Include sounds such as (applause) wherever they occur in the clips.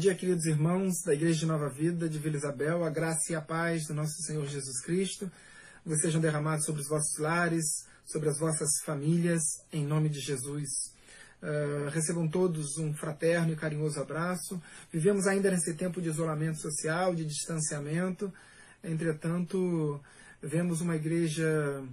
Dia, queridos irmãos da Igreja de Nova Vida de Vila Isabel. A graça e a paz do nosso Senhor Jesus Cristo sejam derramados sobre os vossos lares, sobre as vossas famílias, em nome de Jesus. Uh, recebam todos um fraterno e carinhoso abraço. Vivemos ainda nesse tempo de isolamento social, de distanciamento. Entretanto, vemos uma igreja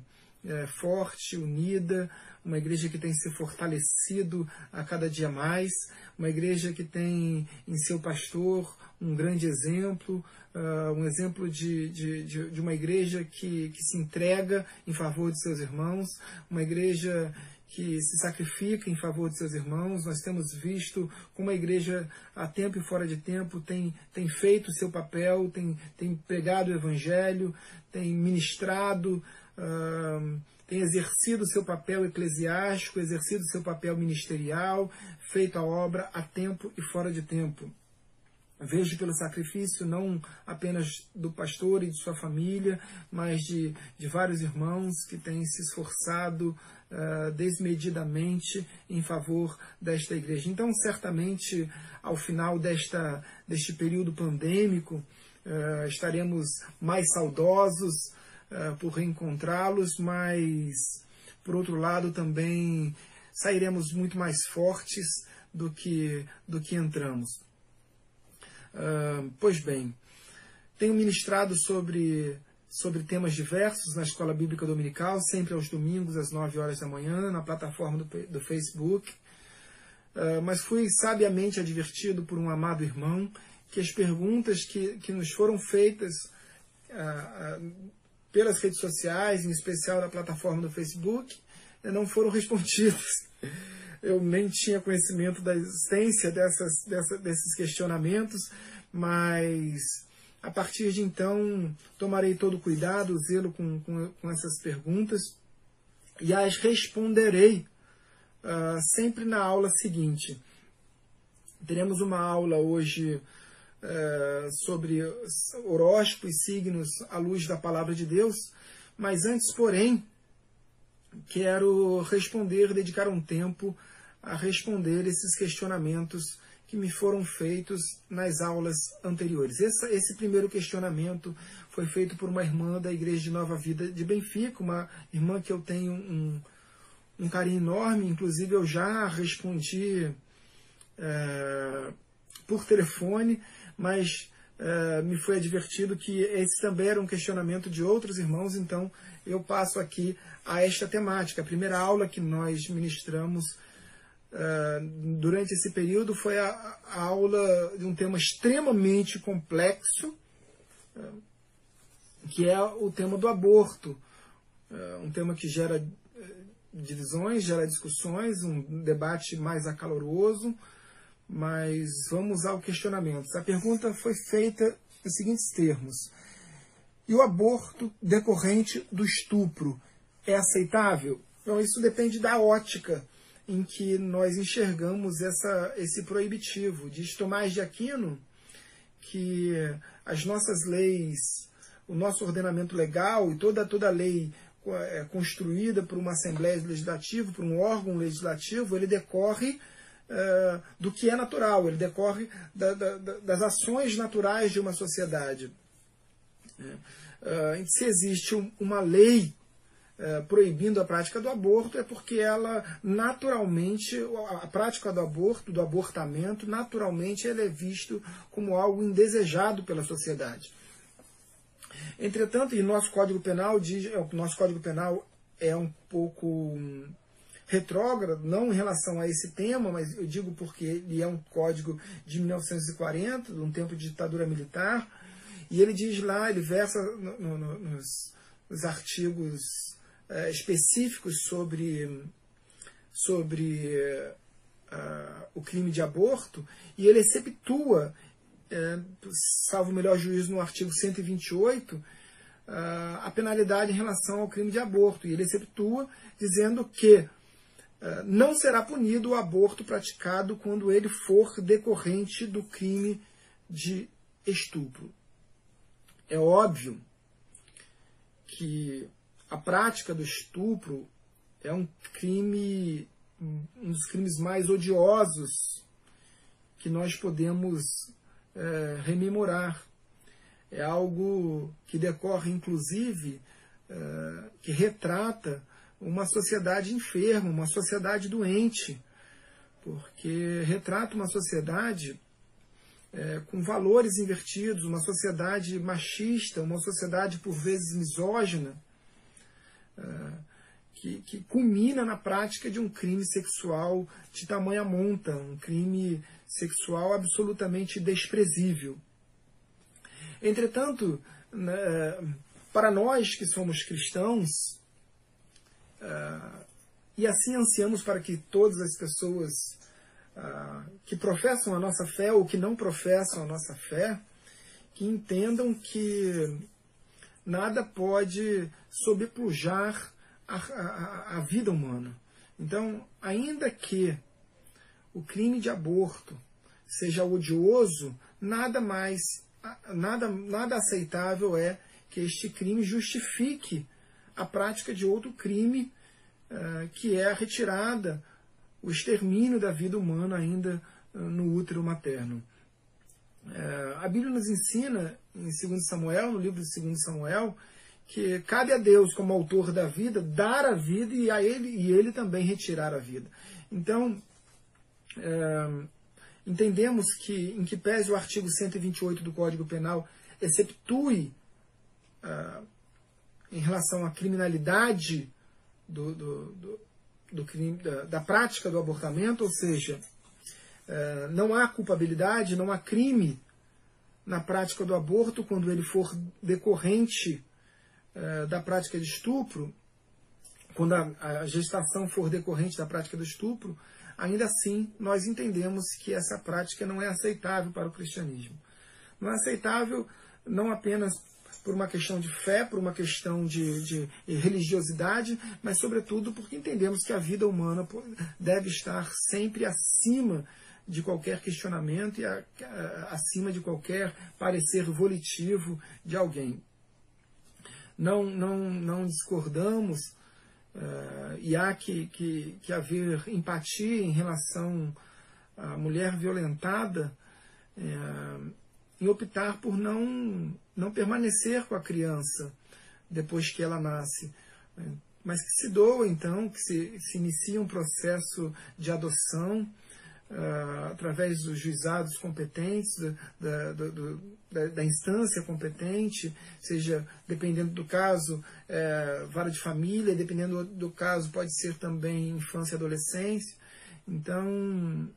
é, forte, unida, uma igreja que tem se fortalecido a cada dia mais, uma igreja que tem em seu pastor um grande exemplo, uh, um exemplo de, de, de, de, uma igreja que, que se entrega em favor de seus irmãos, uma igreja que se sacrifica em favor de seus irmãos. Nós temos visto como a igreja, a tempo e fora de tempo, tem, tem feito o seu papel, tem, tem pregado o evangelho, tem ministrado. Uh, tem exercido seu papel eclesiástico, exercido seu papel ministerial, feito a obra a tempo e fora de tempo. Vejo pelo sacrifício não apenas do pastor e de sua família, mas de, de vários irmãos que têm se esforçado uh, desmedidamente em favor desta igreja. Então, certamente, ao final desta, deste período pandêmico, uh, estaremos mais saudosos, uh, por reencontrá-los, mas, por outro lado, também sairemos muito mais fortes do que, do que entramos. Uh, pois bem, tenho ministrado sobre, sobre temas diversos na Escola Bíblica Dominical, sempre aos domingos, às 9 horas da manhã, na plataforma do, do Facebook. Uh, mas fui sabiamente advertido por um amado irmão que as perguntas que, que nos foram feitas uh, pelas redes sociais, em especial na plataforma do Facebook, eh, não foram (laughs) respondidas. Eu nem tinha conhecimento da existência dessas, dessa, desses questionamentos, mas a partir de então tomarei todo cuidado, zelo com, com, com essas perguntas e as responderei uh, sempre na aula seguinte. Teremos uma aula hoje é, sobre horóscopo e signos à luz da palavra de Deus, mas antes, porém, quero responder, dedicar um tempo a responder esses questionamentos que me foram feitos nas aulas anteriores. Esse, esse, primeiro questionamento foi feito por uma irmã da Igreja de Nova Vida de Benfica, uma irmã que eu tenho um, um carinho enorme, inclusive eu já respondi é, por telefone mas uh, me foi advertido que esse também era um questionamento de outros irmãos, então eu passo aqui a esta temática. A primeira aula que nós ministramos uh, durante esse período foi a, a, aula de um tema extremamente complexo, uh, que é o tema do aborto. um tema que gera divisões, gera discussões, um debate mais acaloroso, mas vamos ao questionamento. A pergunta foi feita nos seguintes termos: E o aborto decorrente do estupro é aceitável? Então, isso depende da ótica em que nós enxergamos essa, esse proibitivo. Diz Tomás de Aquino que as nossas leis, o nosso ordenamento legal e toda, toda lei é, construída por uma Assembleia Legislativa, por um órgão legislativo, ele decorre uh, do que é natural, ele decorre da, da, das ações naturais de uma sociedade. Uh, se existe um, uma lei uh, proibindo a prática do aborto, é porque ela naturalmente, a prática do aborto, do abortamento, naturalmente é visto como algo indesejado pela sociedade. Entretanto, e nosso Código Penal diz, o nosso Código Penal é um pouco retrógrado, não em relação a esse tema, mas eu digo porque ele é um código de 1940, de um tempo de ditadura militar, e ele diz lá, ele versa no, no, nos, nos, artigos é, específicos sobre, sobre uh, o crime de aborto, e ele exceptua, é, salvo o melhor juízo no artigo 128, uh, a penalidade em relação ao crime de aborto. E ele exceptua dizendo que eh, não será punido o aborto praticado quando ele for decorrente do crime de estupro. É óbvio que a prática do estupro é um crime, um dos crimes mais odiosos que que nós podemos é, rememorar. É algo que decorre, inclusive, é, que retrata uma sociedade enferma, uma sociedade doente, porque retrata uma sociedade é, com valores invertidos, uma sociedade machista, uma sociedade por vezes misógina, é, que, que culmina na prática de um crime sexual de tamanha monta, um crime sexual absolutamente desprezível. Entretanto, né, para nós que somos cristãos, uh, e assim ansiamos para que todas as pessoas uh, que professam a nossa fé ou que não professam a nossa fé, que entendam que nada pode sobrepujar a, a, a vida humana. Então, ainda que o crime de aborto seja odioso, nada mais, nada, nada aceitável é que este crime justifique a prática de outro crime, uh, que é a retirada, o extermínio da vida humana ainda uh, no útero materno. Uh, a Bíblia nos ensina, em 2 Samuel, no livro de 2 Samuel, que cabe a Deus, como autor da vida, dar a vida e a ele e ele também retirar a vida. Então, é, entendemos que, em que pese o artigo 128 do Código Penal exceptue é, em relação à criminalidade do, do, do, do crime, da, da, prática do abortamento, ou seja, é, não há culpabilidade, não há crime na prática do aborto quando ele for decorrente eh, da prática de estupro, quando a, a gestação for decorrente da prática do estupro, ainda assim nós entendemos que essa prática não é aceitável para o cristianismo. Não é aceitável não apenas por uma questão de fé, por uma questão de, de, religiosidade, mas sobretudo porque entendemos que a vida humana deve estar sempre acima de qualquer questionamento e acima de qualquer parecer volitivo de alguém. Não, não, não discordamos uh, e há que, que, que haver empatia em relação à mulher violentada uh, em optar por não, não permanecer com a criança depois que ela nasce. Mas que se doa, então, que se, se inicia um processo de adoção, uh, através dos juizados competentes, da, da, da, da, instância competente, seja dependendo do caso, é, vara de família, dependendo do caso, pode ser também infância e adolescência. Então,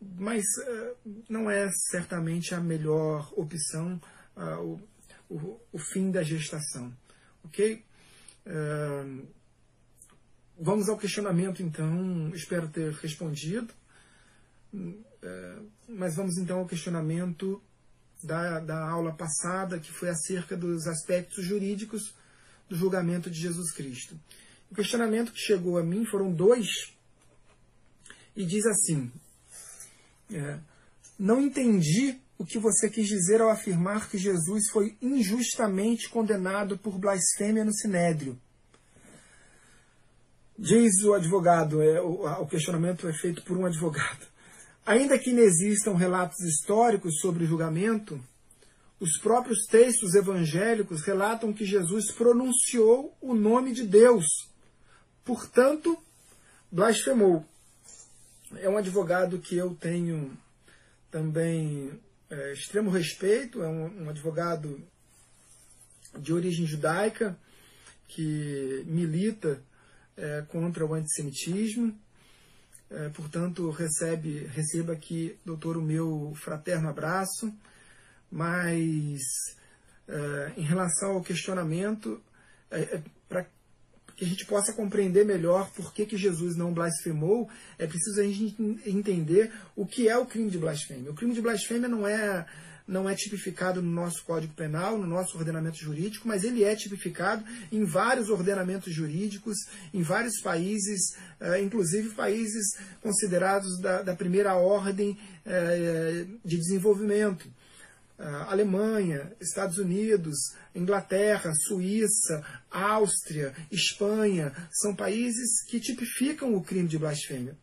mas uh, não é certamente a melhor opção uh, o, o, o, fim da gestação. Ok? Uh, vamos ao questionamento, então. Espero ter respondido. É, mas vamos então ao questionamento da, da aula passada, que foi acerca dos aspectos jurídicos do julgamento de Jesus Cristo. O questionamento que chegou a mim foram dois, e diz assim: é, Não entendi o que você quis dizer ao afirmar que Jesus foi injustamente condenado por blasfêmia no Sinédrio. Diz o advogado, é, o, o questionamento é feito por um advogado. Ainda que não existam relatos históricos sobre o julgamento, os próprios textos evangélicos relatam que Jesus pronunciou o nome de Deus. Portanto, blasfemou. É um advogado que eu tenho também é, extremo respeito, é um, um advogado de origem judaica que milita é, contra o antissemitismo é, portanto, recebe, receba aqui, doutor, o meu fraterno abraço. Mas, é, em relação ao questionamento, é, é que a gente possa compreender melhor por que, que Jesus não blasfemou, é preciso a gente entender o que é o crime de blasfêmia. O crime de blasfêmia não é não é tipificado no nosso Código Penal, no nosso ordenamento jurídico, mas ele é tipificado em vários ordenamentos jurídicos, em vários países, eh, inclusive países considerados da, da primeira ordem eh, de desenvolvimento. Alemanha, Estados Unidos, Inglaterra, Suíça, Áustria, Espanha, são países que tipificam o crime de blasfêmia.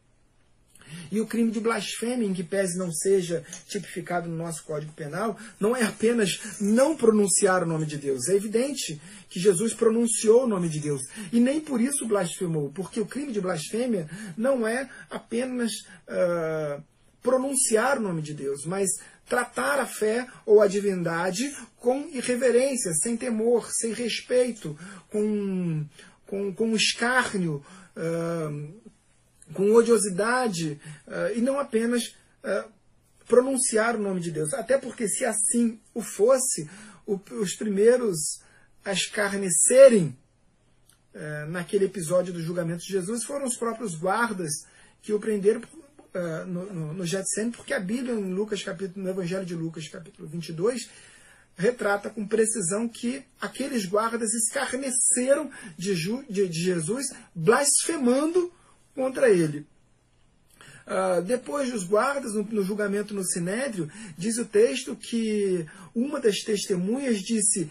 E o crime de blasfêmia, em que pese não seja tipificado no nosso Código Penal, não é apenas não pronunciar o nome de Deus. É evidente que Jesus pronunciou o nome de Deus e nem por isso blasfemou, porque o crime de blasfêmia não é apenas uh, pronunciar o nome de Deus, mas tratar a fé ou a divindade com irreverência, sem temor, sem respeito, com, com, com escárnio. Uh, com odiosidade uh, e não apenas uh, pronunciar o nome de Deus. Até porque, se assim o fosse, o, os primeiros a escarnecerem naquele episódio do julgamento de Jesus foram os próprios guardas que o prenderam no, no, no Getsemane, porque a Bíblia, em Lucas, capítulo, no Evangelho de Lucas, capítulo 22, retrata com precisão que aqueles guardas escarneceram de, de, de Jesus, blasfemando contra ele. Uh, depois dos guardas, no, no, julgamento no Sinédrio, diz o texto que uma das testemunhas disse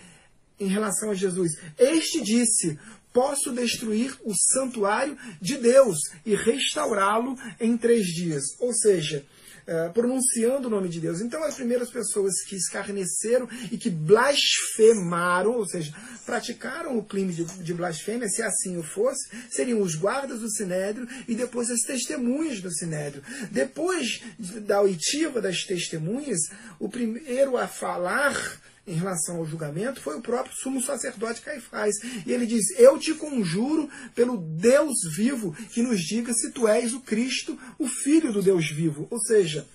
em relação a Jesus: Este disse: Posso destruir o santuário de Deus e restaurá-lo em três dias. Ou seja, uh, pronunciando o nome de Deus. Então, as primeiras pessoas que escarneceram e que blasfemaram, ou seja, praticaram o crime de, de blasfêmia, se assim o fosse, seriam os guardas do sinédrio e depois as testemunhas do sinédrio. Depois da oitiva das testemunhas, o primeiro a falar em relação ao julgamento foi o próprio sumo sacerdote Caifás. E ele diz: Eu te conjuro pelo Deus vivo que nos diga se tu és o Cristo, o Filho do Deus vivo. Ou seja,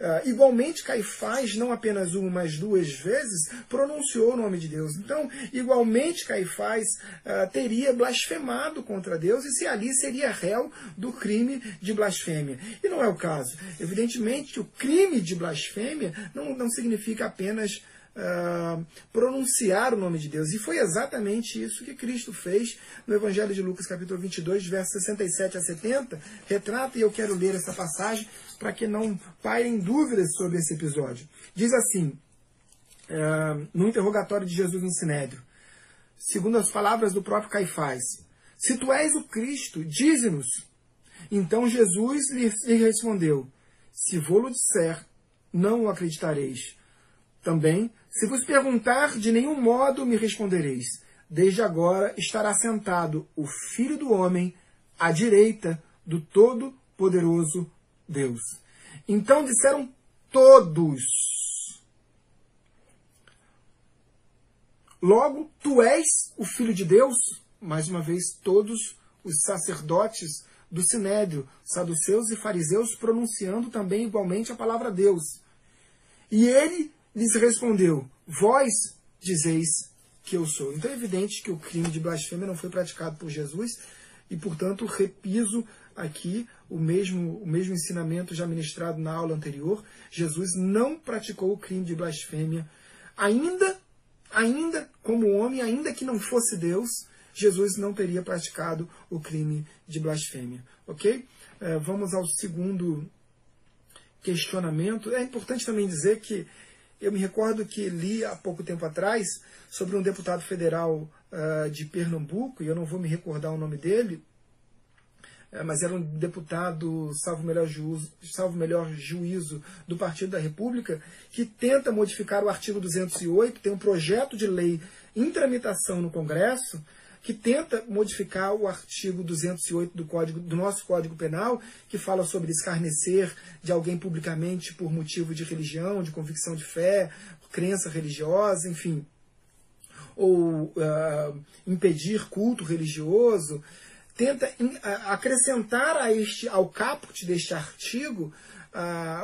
Uh, igualmente, Caifás, não apenas uma, mas duas vezes, pronunciou o nome de Deus. Então, igualmente, Caifás uh, teria blasfemado contra Deus e se ali seria réu do crime de blasfêmia. E não é o caso. Evidentemente, o crime de blasfêmia não, não significa apenas uh, pronunciar o nome de Deus. E foi exatamente isso que Cristo fez no Evangelho de Lucas, capítulo 22, versos 67 a 70. Retrata, e eu quero ler essa passagem para que não pairem dúvidas sobre esse episódio. Diz assim, uh, no interrogatório de Jesus no Sinédrio, segundo as palavras do próprio Caifás, se tu és o Cristo, dize-nos. Então Jesus lhe respondeu, se vou-lo disser, não o acreditareis. Também, se vos perguntar, de nenhum modo me respondereis. Desde agora estará sentado o Filho do Homem à direita do Todo-Poderoso Deus. Então disseram todos. Logo, tu és o Filho de Deus? Mais uma vez, todos os sacerdotes do Sinédrio, saduceus e fariseus, pronunciando também igualmente a palavra Deus. E ele lhes respondeu: Vós dizeis que eu sou. Então é evidente que o crime de blasfêmia não foi praticado por Jesus e, portanto, repiso aqui o mesmo, o mesmo ensinamento já ministrado na aula anterior. Jesus não praticou o crime de blasfêmia, ainda, ainda como homem, ainda que não fosse Deus, Jesus não teria praticado o crime de blasfêmia. Ok? É, vamos ao segundo questionamento. É importante também dizer que eu me recordo que li há pouco tempo atrás sobre um deputado federal uh, de Pernambuco, e eu não vou me recordar o nome dele, uh, mas era um deputado, salvo melhor, juízo, salvo melhor juízo, do Partido da República, que tenta modificar o artigo 208, tem um projeto de lei em tramitação no Congresso, que tenta modificar o artigo 208 do, código, do nosso Código Penal, que fala sobre escarnecer de alguém publicamente por motivo de religião, de convicção de fé, crença religiosa, enfim, ou uh, impedir culto religioso, tenta acrescentar a este, ao caput deste artigo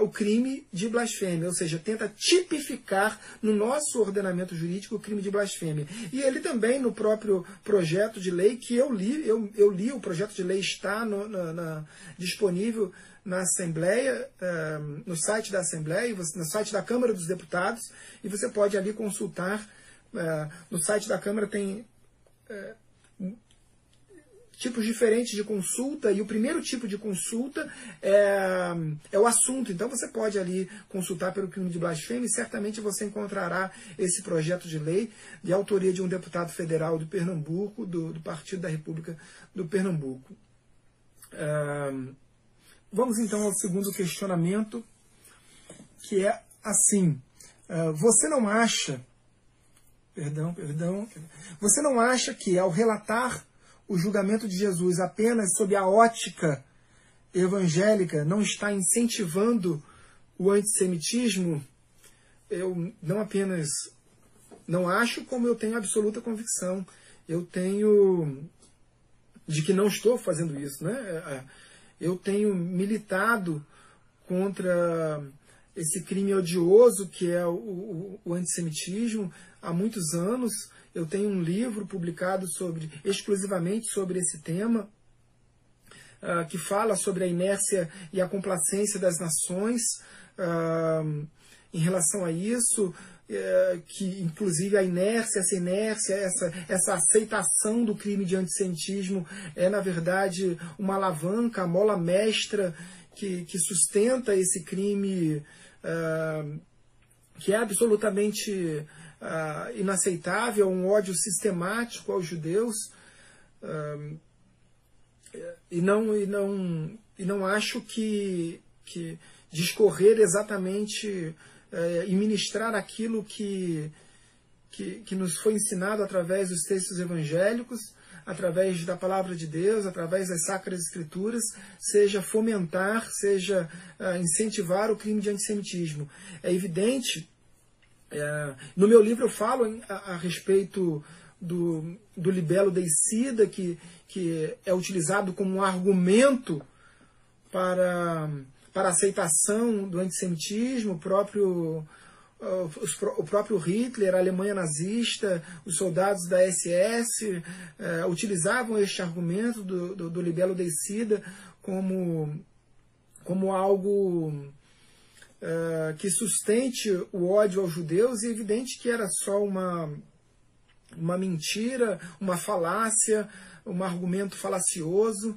o crime de blasfêmia, ou seja, tenta tipificar no nosso ordenamento jurídico o crime de blasfêmia. E ele também, no próprio projeto de lei que eu li, eu, eu li, o projeto de lei está no, na, na, disponível na Assembleia, ah, no site da Assembleia, no site da Câmara dos Deputados, e você pode ali consultar. Ah, no site da Câmara tem eh, tipos diferentes de consulta, e o primeiro tipo de consulta é, é o assunto. Então você pode ali consultar pelo crime de blasfêmia e certamente você encontrará esse projeto de lei de autoria de um deputado federal do Pernambuco, do, do Partido da República do Pernambuco. É, vamos então ao segundo questionamento, que é assim: uh, você não acha, perdão, perdão, você não acha que ao relatar o julgamento de Jesus apenas sob a ótica evangélica não está incentivando o antissemitismo? Eu não apenas não acho, como eu tenho absoluta convicção. Eu tenho de que não estou fazendo isso, né? É, é, eu tenho militado contra esse crime odioso que é o, o, o, antissemitismo há muitos anos. Eu tenho um livro publicado sobre exclusivamente sobre esse tema, uh, que fala sobre a inércia e a complacência das nações uh, em relação a isso é, que inclusive a inércia, essa inércia, essa, essa aceitação do crime de antissemitismo é, na verdade, uma alavanca, a mola mestra que, que sustenta esse crime uh, que é absolutamente uh, inaceitável, um ódio sistemático aos judeus. Uh, e não, e não, e não acho que, que discorrer exatamente e ministrar aquilo que, que, que nos foi ensinado através dos textos evangélicos, através da palavra de Deus, através das sacras escrituras, seja fomentar, seja uh, incentivar o crime de antissemitismo. É evidente, é, no meu livro eu falo a, a respeito do, do libelo deicida, que, que é utilizado como um argumento para para aceitação do antissemitismo, o próprio, o próprio Hitler, a Alemanha nazista, os soldados da SS eh, utilizavam este argumento do, do, do libelo deicida como, como algo eh, que sustente o ódio aos judeus, e é evidente que era só uma, uma mentira, uma falácia, um argumento falacioso,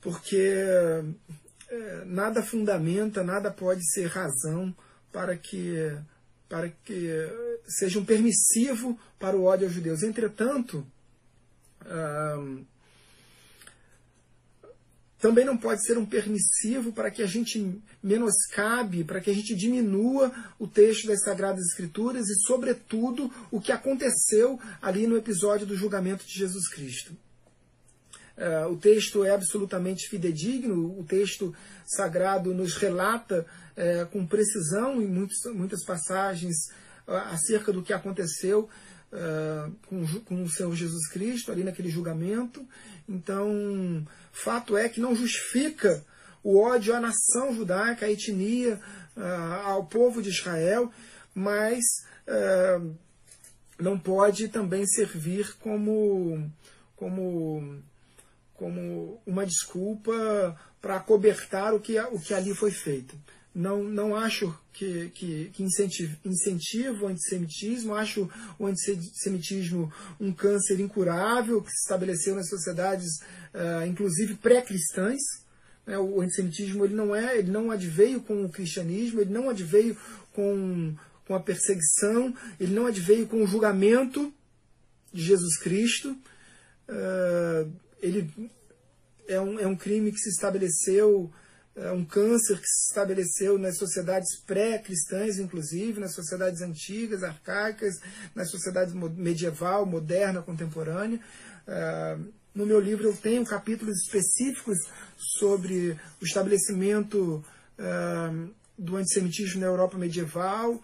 porque é, nada fundamenta, nada pode ser razão para que, para que seja um permissivo para o ódio aos judeus. Entretanto, também não pode ser um permissivo para que a gente menoscabe, para que a gente diminua o texto das Sagradas Escrituras e, sobretudo, o que aconteceu ali no episódio do julgamento de Jesus Cristo. Uh, o texto é absolutamente fidedigno, o texto sagrado nos relata uh, com precisão em muitos, muitas passagens uh, acerca do que aconteceu com, com o Senhor Jesus Cristo ali naquele julgamento. Então, fato é que não justifica o ódio à nação judaica, à etnia, ao povo de Israel, mas não pode também servir como, como como uma desculpa para cobertar o que, o que ali foi feito. Não, não acho que, que, que incentivo o antissemitismo, acho o antissemitismo um câncer incurável que se estabeleceu nas sociedades, uh, inclusive pré-cristãs. Né? O antissemitismo ele não, é, ele não adveio com o cristianismo, ele não adveio com, com a perseguição, ele não adveio com o julgamento de Jesus Cristo. Uh, ele é um, é um crime que se estabeleceu, é um câncer que se estabeleceu nas sociedades pré-cristãs, inclusive, nas sociedades antigas, arcaicas, na sociedade medieval, moderna, contemporânea. Uh, no meu livro eu tenho capítulos específicos sobre o estabelecimento uh, do antissemitismo na Europa medieval.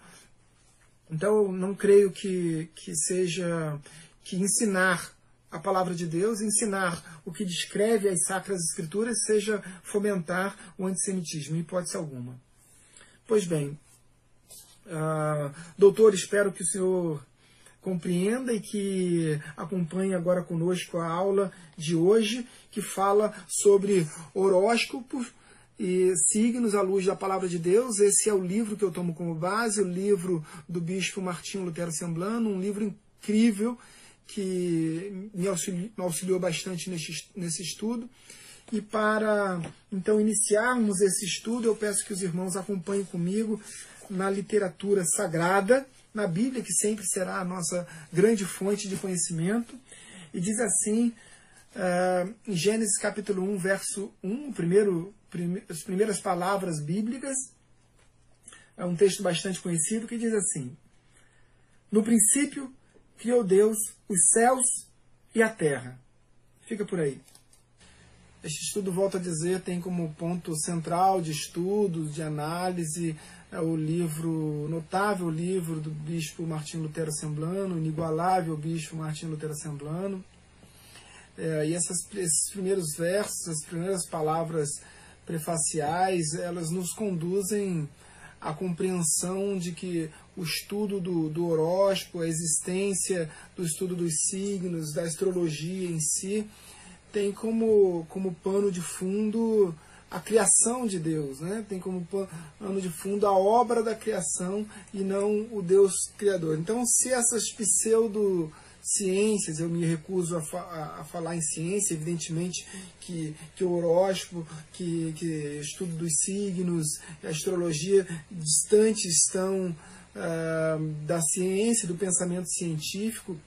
Então não creio que, que seja que ensinar a palavra de Deus, ensinar o que descreve as sacras escrituras, seja fomentar o antissemitismo, em hipótese alguma. Pois bem, uh, doutor, espero que o senhor compreenda e que acompanhe agora conosco a aula de hoje, que fala sobre horóscopos e signos à luz da palavra de Deus. Esse é o livro que eu tomo como base, o livro do bispo Martinho Lutero Semblano, um livro incrível que me auxiliou, me auxiliou bastante nesse, nesse estudo. E para então iniciarmos esse estudo, eu peço que os irmãos acompanhem comigo na literatura sagrada, na Bíblia, que sempre será a nossa grande fonte de conhecimento. E diz assim, uh, em Gênesis capítulo 1, verso 1, o primeiro as primeiras palavras bíblicas. É um texto bastante conhecido que diz assim: No princípio criou Deus os céus e a terra. Fica por aí. Este estudo, volto a dizer, tem como ponto central de estudo, de análise, é o livro, notável livro do bispo Martim Lutero Semblano, inigualável bispo Martim Lutero Semblano. É, e essas, esses primeiros versos, as primeiras palavras prefaciais, elas nos conduzem à compreensão de que o estudo do, do horóscopo, a existência do estudo dos signos, da astrologia em si, tem como, como pano de fundo a criação de Deus, né? tem como pano de fundo a obra da criação e não o Deus criador. Então, se essas pseudo ciências, eu me recuso a, fa a, falar em ciência, evidentemente que, que o horóscopo, que, que estudo dos signos, a astrologia distantes estão uh, da ciência, do pensamento científico,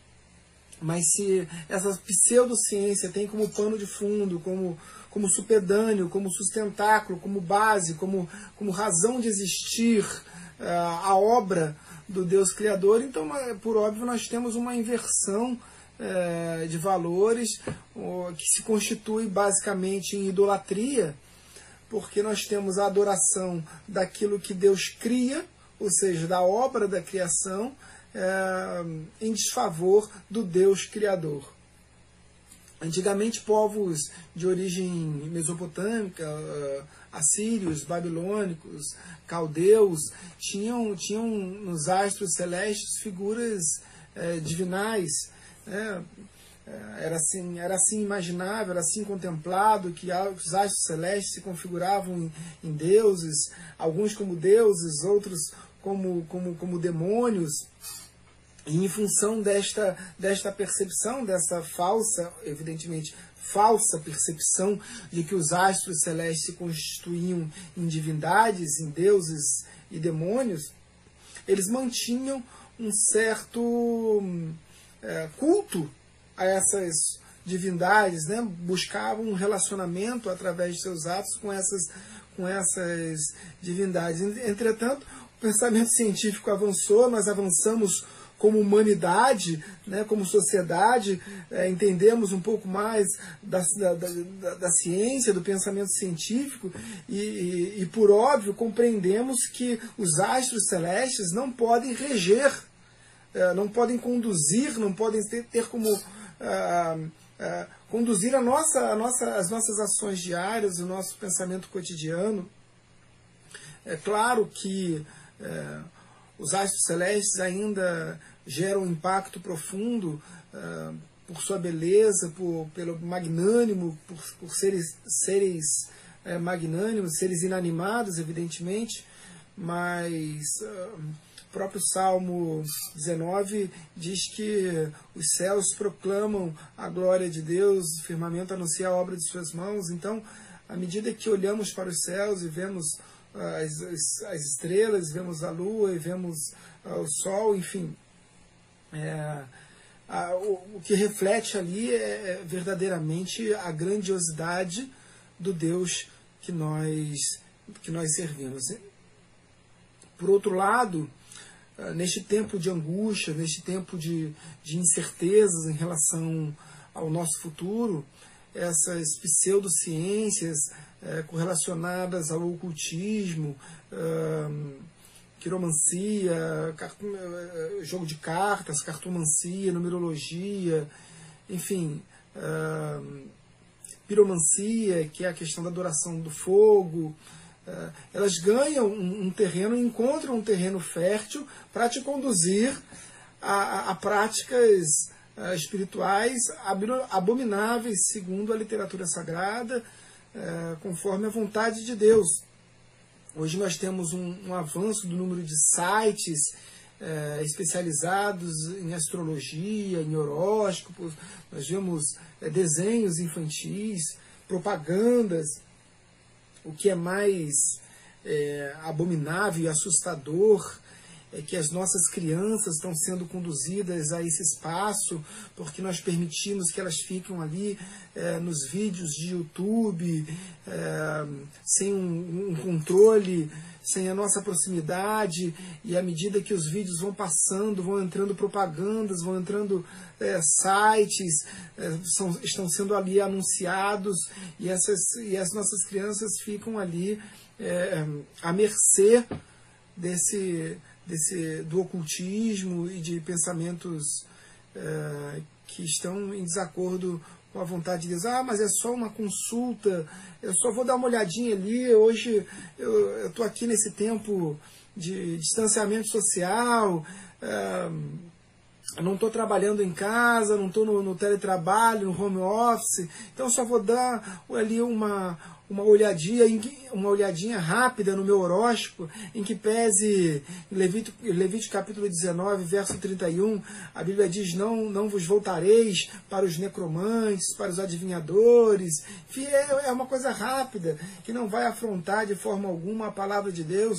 mas se essa pseudociência tem como pano de fundo, como, como supedâneo, como sustentáculo, como base, como, como razão de existir uh, a obra do Deus Criador, então, por óbvio, nós temos uma inversão uh, de valores uh, que se constitui basicamente em idolatria, porque nós temos a adoração daquilo que Deus cria, ou seja, da obra da criação, é, em desfavor do Deus Criador. Antigamente, povos de origem mesopotâmica, uh, assírios, babilônicos, caldeus, tinham, tinham nos astros celestes figuras uh, divinais. Né? Era assim, era assim imaginável, era assim contemplado que os astros celestes se configuravam em, em deuses, alguns como deuses, outros como, como, como demônios. E em função desta, desta percepção, dessa falsa, evidentemente, falsa percepção de que os astros celestes se constituíam em divindades, em deuses e demônios, eles mantinham um certo é, culto a essas divindades, né? buscavam um relacionamento através de seus atos com essas, com essas divindades. Entretanto, pensamento científico avançou, nós avançamos como humanidade, né, como sociedade, é, entendemos um pouco mais da, da, da, da, ciência, do pensamento científico, e, e, e, por óbvio compreendemos que os astros celestes não podem reger, é, não podem conduzir, não podem ter, ter como. Ah, ah, conduzir a nossa, a nossa, as nossas ações diárias, o nosso pensamento cotidiano. É claro que é, os astros celestes ainda geram um impacto profundo uh, por sua beleza, por, pelo magnânimo, por, por seres, seres uh, magnânimos, seres inanimados, evidentemente, mas uh, o próprio Salmo 19 diz que os céus proclamam a glória de Deus, o firmamento anuncia a obra de suas mãos. Então, à medida que olhamos para os céus e vemos as, as, as estrelas, vemos a lua e vemos o sol, enfim, é, a, o, o, que reflete ali é, é verdadeiramente a grandiosidade do Deus que nós, que nós servimos. Por outro lado, ah, neste tempo de angústia, neste tempo de, de incertezas em relação ao nosso futuro, essas pseudociências é, correlacionadas ao ocultismo, quiromancia, eh, jogo de cartas, cartomancia, numerologia, enfim, uh, piromancia, que é a questão da adoração do fogo. Uh, elas ganham um, um, terreno, encontram um terreno fértil para te conduzir a, a, a práticas espirituais abomináveis, segundo a literatura sagrada, conforme a vontade de Deus. Hoje nós temos um, um avanço do número de sites é, especializados em astrologia, em horóscopos, nós vemos é, desenhos infantis, propagandas, o que é mais é, abominável e assustador é que as nossas crianças estão sendo conduzidas a esse espaço, porque nós permitimos que elas fiquem ali é, nos vídeos de YouTube, é, sem um, um controle, sem a nossa proximidade, e à medida que os vídeos vão passando, vão entrando propagandas, vão entrando é, sites, é, são, estão sendo ali anunciados, e, essas, e as nossas crianças ficam ali é, à mercê desse desse, do ocultismo e de pensamentos é, que estão em desacordo com a vontade de Deus. Ah, mas é só uma consulta, eu só vou dar uma olhadinha ali. Hoje eu estou aqui nesse tempo de distanciamento social. É, não estou trabalhando em casa, não estou no, no, teletrabalho, no home office, então só vou dar ali uma, uma olhadinha, uma olhadinha rápida no meu horóscopo, em que pese Levítico, Levítico capítulo 19, verso 31, a Bíblia diz, não, não vos voltareis para os necromantes, para os adivinhadores, enfim, é, é uma coisa rápida, que não vai afrontar de forma alguma a palavra de Deus.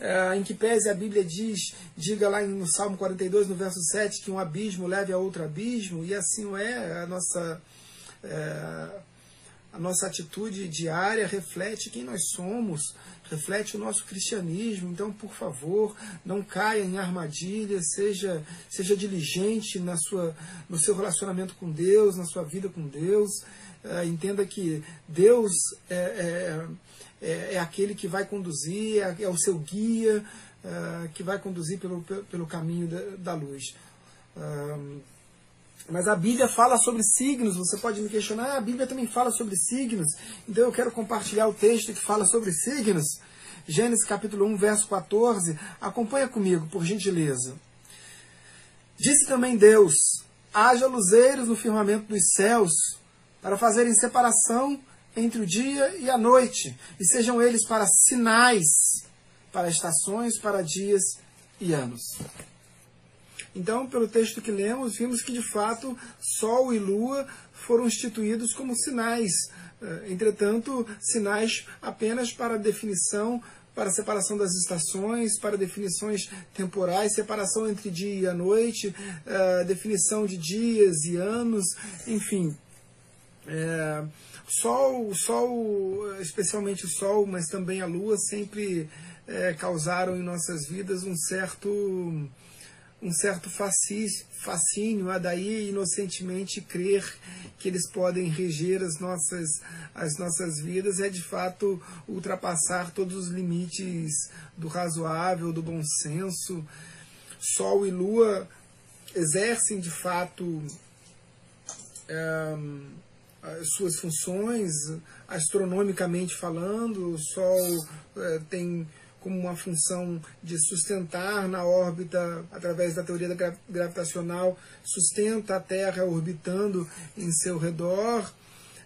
É, em que pese a Bíblia diz, diga lá no Salmo 42, no verso 7, que um abismo leve a outro abismo, e assim é a nossa... É, a nossa atitude diária reflete quem nós somos, reflete o nosso cristianismo. Então, por favor, não caia em armadilhas, seja, seja diligente na sua, no seu relacionamento com Deus, na sua vida com Deus. Uh, entenda que Deus é, é, é, é, aquele que vai conduzir, é, é o seu guia, uh, que vai conduzir pelo, pelo caminho da, da luz. Mas a Bíblia fala sobre signos, você pode me questionar, ah, a Bíblia também fala sobre signos, então eu quero compartilhar o texto que fala sobre signos. Gênesis capítulo 1, verso 14. Acompanha comigo, por gentileza. Disse também Deus: haja luzeiros no firmamento dos céus, para fazerem separação entre o dia e a noite, e sejam eles para sinais, para estações, para dias e anos. Então, pelo texto que lemos, vimos que de fato Sol e Lua foram instituídos como sinais. Eh, entretanto, sinais apenas para definição, para separação das estações, para definições temporais, separação entre dia e noite, eh, definição de dias e anos, enfim. É, sol, sol, especialmente o Sol, mas também a Lua, sempre é, causaram em nossas vidas um certo um certo fascínio a daí inocentemente crer que eles podem reger as nossas, as nossas vidas é de fato ultrapassar todos os limites do razoável, do bom senso. Sol e Lua exercem de fato é, as suas funções, astronomicamente falando, o Sol é, tem como uma função de sustentar na órbita, através da teoria da gravitacional, sustenta a Terra orbitando em seu redor.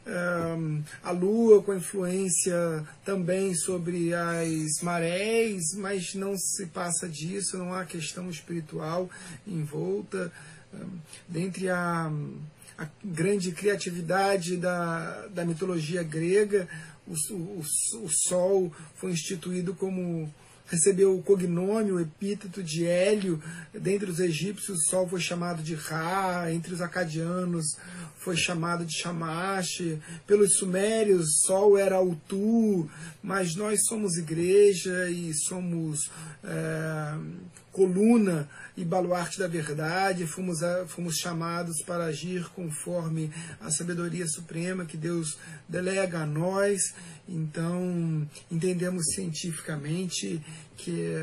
Um, a Lua com influência também sobre as marés, mas não se passa disso, não há questão espiritual envolta. Um, dentre a, a grande criatividade da, da mitologia grega, o, o, o Sol foi instituído como recebeu o cognome, o epíteto de Hélio. Dentre os egípcios, o Sol foi chamado de Ra, entre os acadianos foi chamado de Shamash. Pelos sumérios, Sol era Utu, mas nós somos igreja e somos é, coluna e baluarte da verdade, fomos, fomos chamados para agir conforme a sabedoria suprema que Deus delega a nós. Então, entendemos cientificamente que,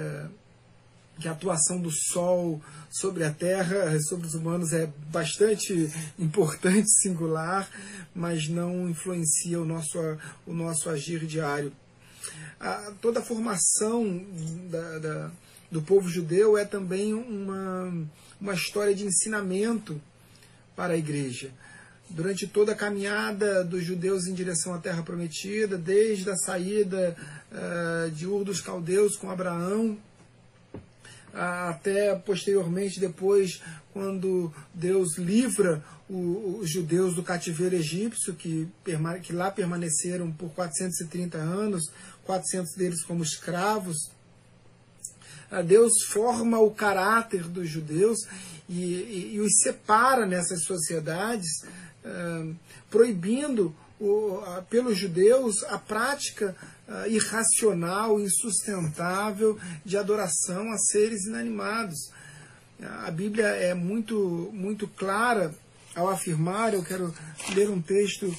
que a atuação do Sol sobre a Terra, sobre os humanos, é bastante importante, singular, mas não influencia o nosso, o nosso agir diário. A, toda a formação da, da do povo judeu é também uma, uma história de ensinamento para a igreja. Durante toda a caminhada dos judeus em direção à Terra Prometida, desde a saída uh, de Ur dos Caldeus com Abraão, até posteriormente, depois, quando Deus livra os judeus do cativeiro egípcio, que, que lá permaneceram por 430 anos, 400 deles como escravos, Deus forma o caráter dos judeus e, e, e os separa nessas sociedades, uh, proibindo o, pelos judeus a prática uh, irracional, insustentável de adoração a seres inanimados. A Bíblia é muito, muito clara ao afirmar, eu quero ler um texto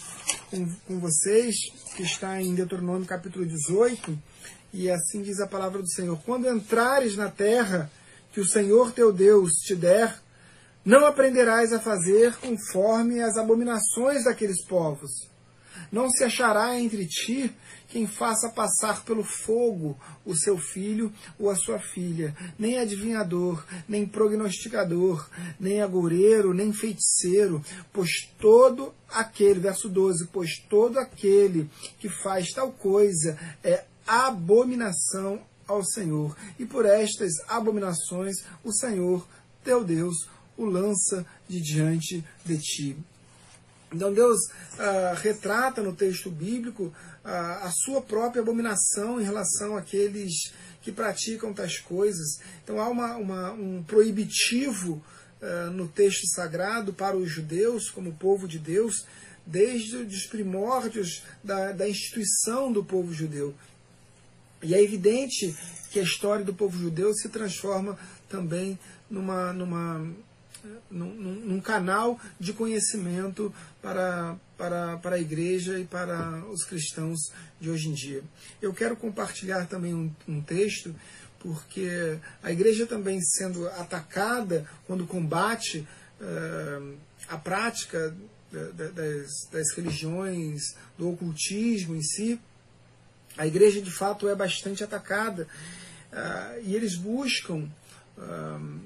com, com vocês, que está em Deuteronômio capítulo 18, e assim diz a palavra do Senhor: Quando entrares na terra que o Senhor teu Deus te der, não aprenderás a fazer conforme as abominações daqueles povos. Não se achará entre ti quem faça passar pelo fogo o seu filho ou a sua filha, nem adivinhador, nem prognosticador, nem agoureiro, nem feiticeiro, pois todo aquele, verso 12, pois todo aquele que faz tal coisa é abominação ao Senhor. E por estas abominações o Senhor, teu Deus, o lança de diante de ti. Então Deus ah, retrata no texto bíblico ah, a sua própria abominação em relação àqueles que praticam tais coisas. Então há uma, uma, um proibitivo ah, no texto sagrado para os judeus, como povo de Deus, desde os primórdios da, da instituição do povo judeu. E é evidente que a história do povo judeu se transforma também numa, numa, num, num canal de conhecimento para, para, para a igreja e para os cristãos de hoje em dia. Eu quero compartilhar também um, um texto, porque a igreja também sendo atacada quando combate uh, a prática das, das religiões, do ocultismo em si, a igreja de fato é bastante atacada uh, e eles buscam uh,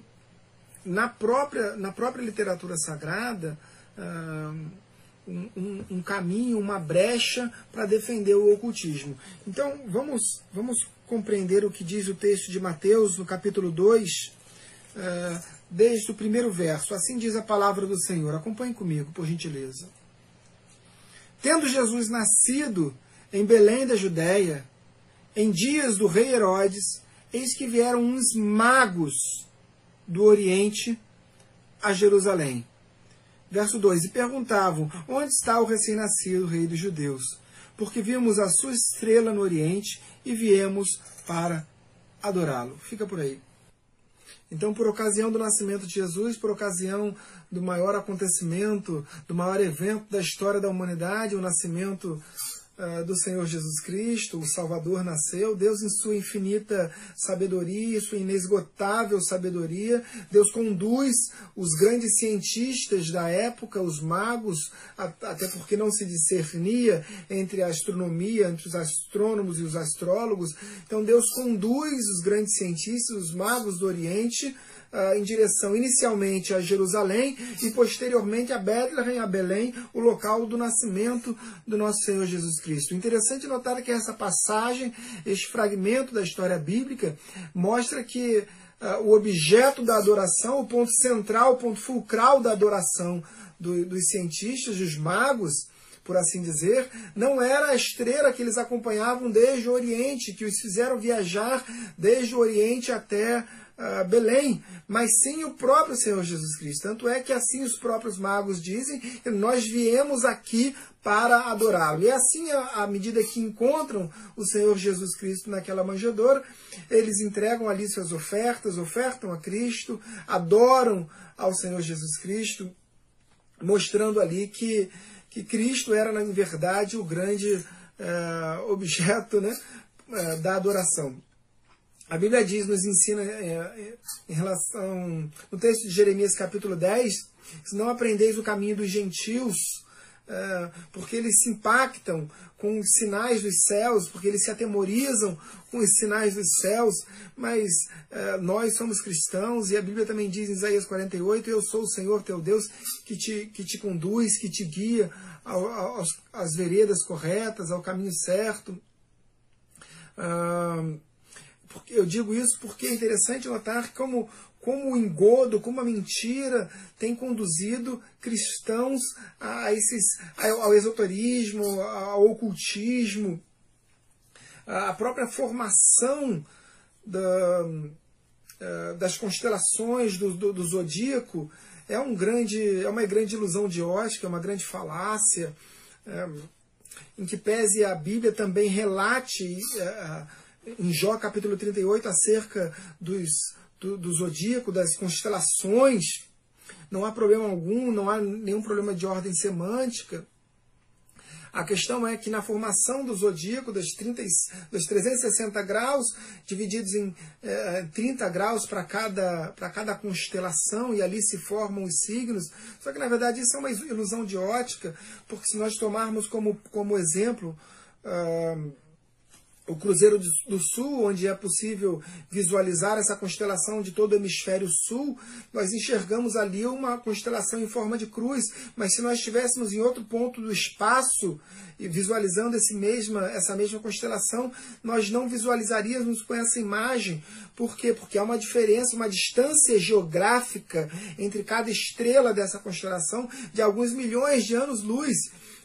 na própria na própria literatura sagrada uh, um, um, caminho, uma brecha para defender o ocultismo. Então vamos vamos compreender o que diz o texto de Mateus no capítulo 2, desde o primeiro verso. Assim diz a palavra do Senhor. Acompanhe comigo, por gentileza. Tendo Jesus nascido em Belém da Judéia, em dias do rei Herodes, eis que vieram uns magos do Oriente a Jerusalém. Verso 2: E perguntavam: Onde está o recém-nascido rei dos judeus? Porque vimos a sua estrela no Oriente e viemos para adorá-lo. Fica por aí. Então, por ocasião do nascimento de Jesus, por ocasião do maior acontecimento, do maior evento da história da humanidade, o nascimento do Senhor Jesus Cristo, o Salvador nasceu, Deus em sua infinita sabedoria, sua inesgotável sabedoria, Deus conduz os grandes cientistas da época, os magos, até porque não se discernia entre a astronomia, entre os astrônomos e os astrólogos, então Deus conduz os grandes cientistas, os magos do Oriente, em direção inicialmente a Jerusalém e posteriormente a Bethlehem, a Belém, o local do nascimento do nosso Senhor Jesus Cristo. Interessante notar que essa passagem, este fragmento da história bíblica, mostra que uh, o objeto da adoração, o ponto central, o ponto fulcral da adoração do, dos cientistas, dos magos, por assim dizer, não era a estrela que eles acompanhavam desde o Oriente, que os fizeram viajar desde o Oriente até uh, Belém, mas sim o próprio Senhor Jesus Cristo. Tanto é que assim os próprios magos dizem, nós viemos aqui para adorá-lo. E assim, à medida que encontram o Senhor Jesus Cristo naquela manjedoura, eles entregam ali suas ofertas, ofertam a Cristo, adoram ao Senhor Jesus Cristo, mostrando ali que, que Cristo era, na verdade, o grande uh, objeto né, uh, da adoração. A Bíblia diz, nos ensina é, é, em relação, no texto de Jeremias capítulo 10, se não aprendeis o caminho dos gentios, é, porque eles se impactam com os sinais dos céus, porque eles se atemorizam com os sinais dos céus, mas é, nós somos cristãos, e a Bíblia também diz em Isaías 48, eu sou o Senhor teu Deus, que te, que te conduz, que te guia às veredas corretas, ao caminho certo. Ah, eu digo isso porque é interessante notar como, como o engodo, como a mentira tem conduzido cristãos a esses, ao esoterismo, ao ocultismo, a própria formação da, uh, das constelações do, do, do, zodíaco é, um grande, é uma grande ilusão de ótica, é uma grande falácia, é, em que pese a Bíblia também relate uh, em Jó capítulo 38 acerca dos, do, do zodíaco, das constelações, não há problema algum, não há nenhum problema de ordem semântica. A questão é que na formação do zodíaco, dos, 30, dos 360 graus, divididos em eh, 30 graus para cada, cada constelação, e ali se formam os signos. Só que, na verdade, isso é uma ilusão de ótica, porque se nós tomarmos como, como exemplo. Uh, o Cruzeiro do Sul, onde é possível visualizar essa constelação de todo o hemisfério sul, nós enxergamos ali uma constelação em forma de cruz, mas se nós estivéssemos em outro ponto do espaço e visualizando esse mesma, essa mesma constelação, nós não visualizaríamos com essa imagem. Por quê? Porque há uma diferença, uma distância geográfica entre cada estrela dessa constelação de alguns milhões de anos-luz.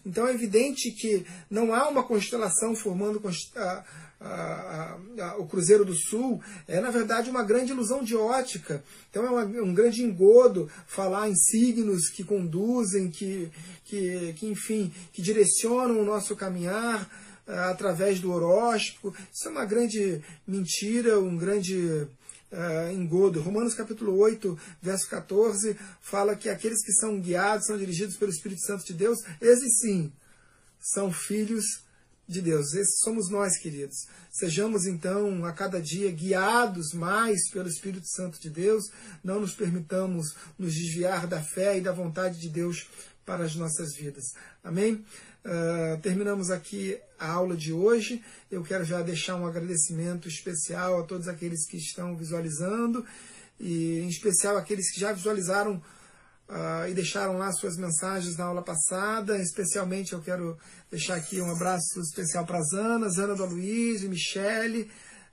Então é evidente que não há uma constelação formando a, a, a, o Cruzeiro do Sul. É, na verdade, uma grande ilusão de ótica. Então é uma, um grande engodo falar em signos que conduzem, que, que, que enfim, que direcionam o nosso caminhar uh, através do horóscopo. Isso é uma grande mentira, um grande uh, engodo. Romanos capítulo 8, verso 14, fala que aqueles que são guiados, são dirigidos pelo Espírito Santo de Deus, esses sim são filhos de Deus. Esses somos nós, queridos. Sejamos então a cada dia guiados mais pelo Espírito Santo de Deus. Não nos permitamos nos desviar da fé e da vontade de Deus para as nossas vidas. Amém? Uh, terminamos aqui a aula de hoje. Eu quero já deixar um agradecimento especial a todos aqueles que estão visualizando e em especial aqueles que já visualizaram uh, e deixaram lá suas mensagens na aula passada. Especialmente eu quero deixar aqui um abraço especial para as Ana, Ana do Aloysio, Michele,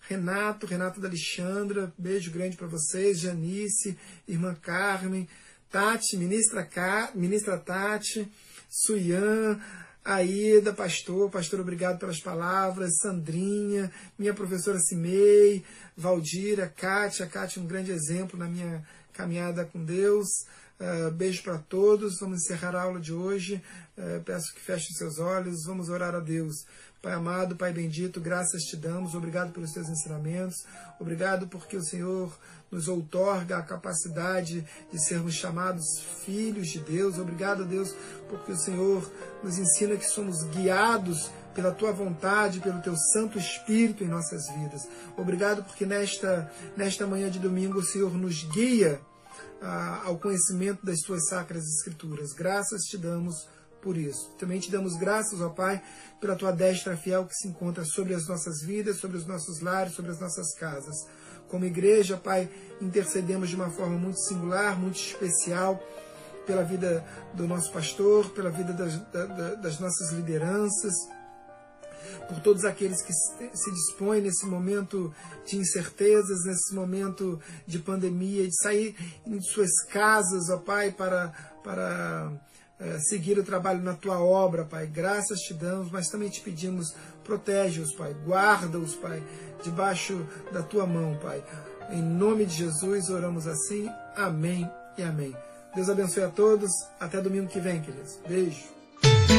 Renato, Renato da Alexandra, beijo grande para vocês, Janice, irmã Carmen, Tati, ministra, Ca... ministra Tati, Suyan, Aida, pastor, pastor, obrigado pelas palavras, Sandrinha, minha professora Cimei, Valdira, Kátia, Kátia, um grande exemplo na minha caminhada com Deus. Uh, beijo para todos, vamos encerrar a aula de hoje. Uh, peço que fechem seus olhos, vamos orar a Deus. Pai amado, Pai bendito, graças te damos, obrigado pelos teus ensinamentos, obrigado porque o Senhor nos outorga a capacidade de sermos chamados filhos de Deus. Obrigado, Deus, porque o Senhor nos ensina que somos guiados pela tua vontade, pelo teu Santo Espírito em nossas vidas. Obrigado porque nesta, nesta manhã de domingo o Senhor nos guia ah, ao conhecimento das tuas sacras escrituras. Graças te damos por isso. Também te damos graças, ó Pai, pela tua destra fiel que se encontra sobre as nossas vidas, sobre os nossos lares, sobre as nossas casas. Como igreja, Pai, intercedemos de uma forma muito singular, muito especial pela vida do nosso pastor, pela vida das, das nossas lideranças, por todos aqueles que se dispõem nesse momento de incertezas, nesse momento de pandemia, de sair de suas casas, ó Pai, para, para seguir o trabalho na tua obra, Pai. Graças te damos, mas também te pedimos, protege-os, Pai. Guarda-os, Pai, debaixo da tua mão, Pai. Em nome de Jesus, oramos assim. Amém e amém. Deus abençoe a todos. Até domingo que vem, queridos. Beijo.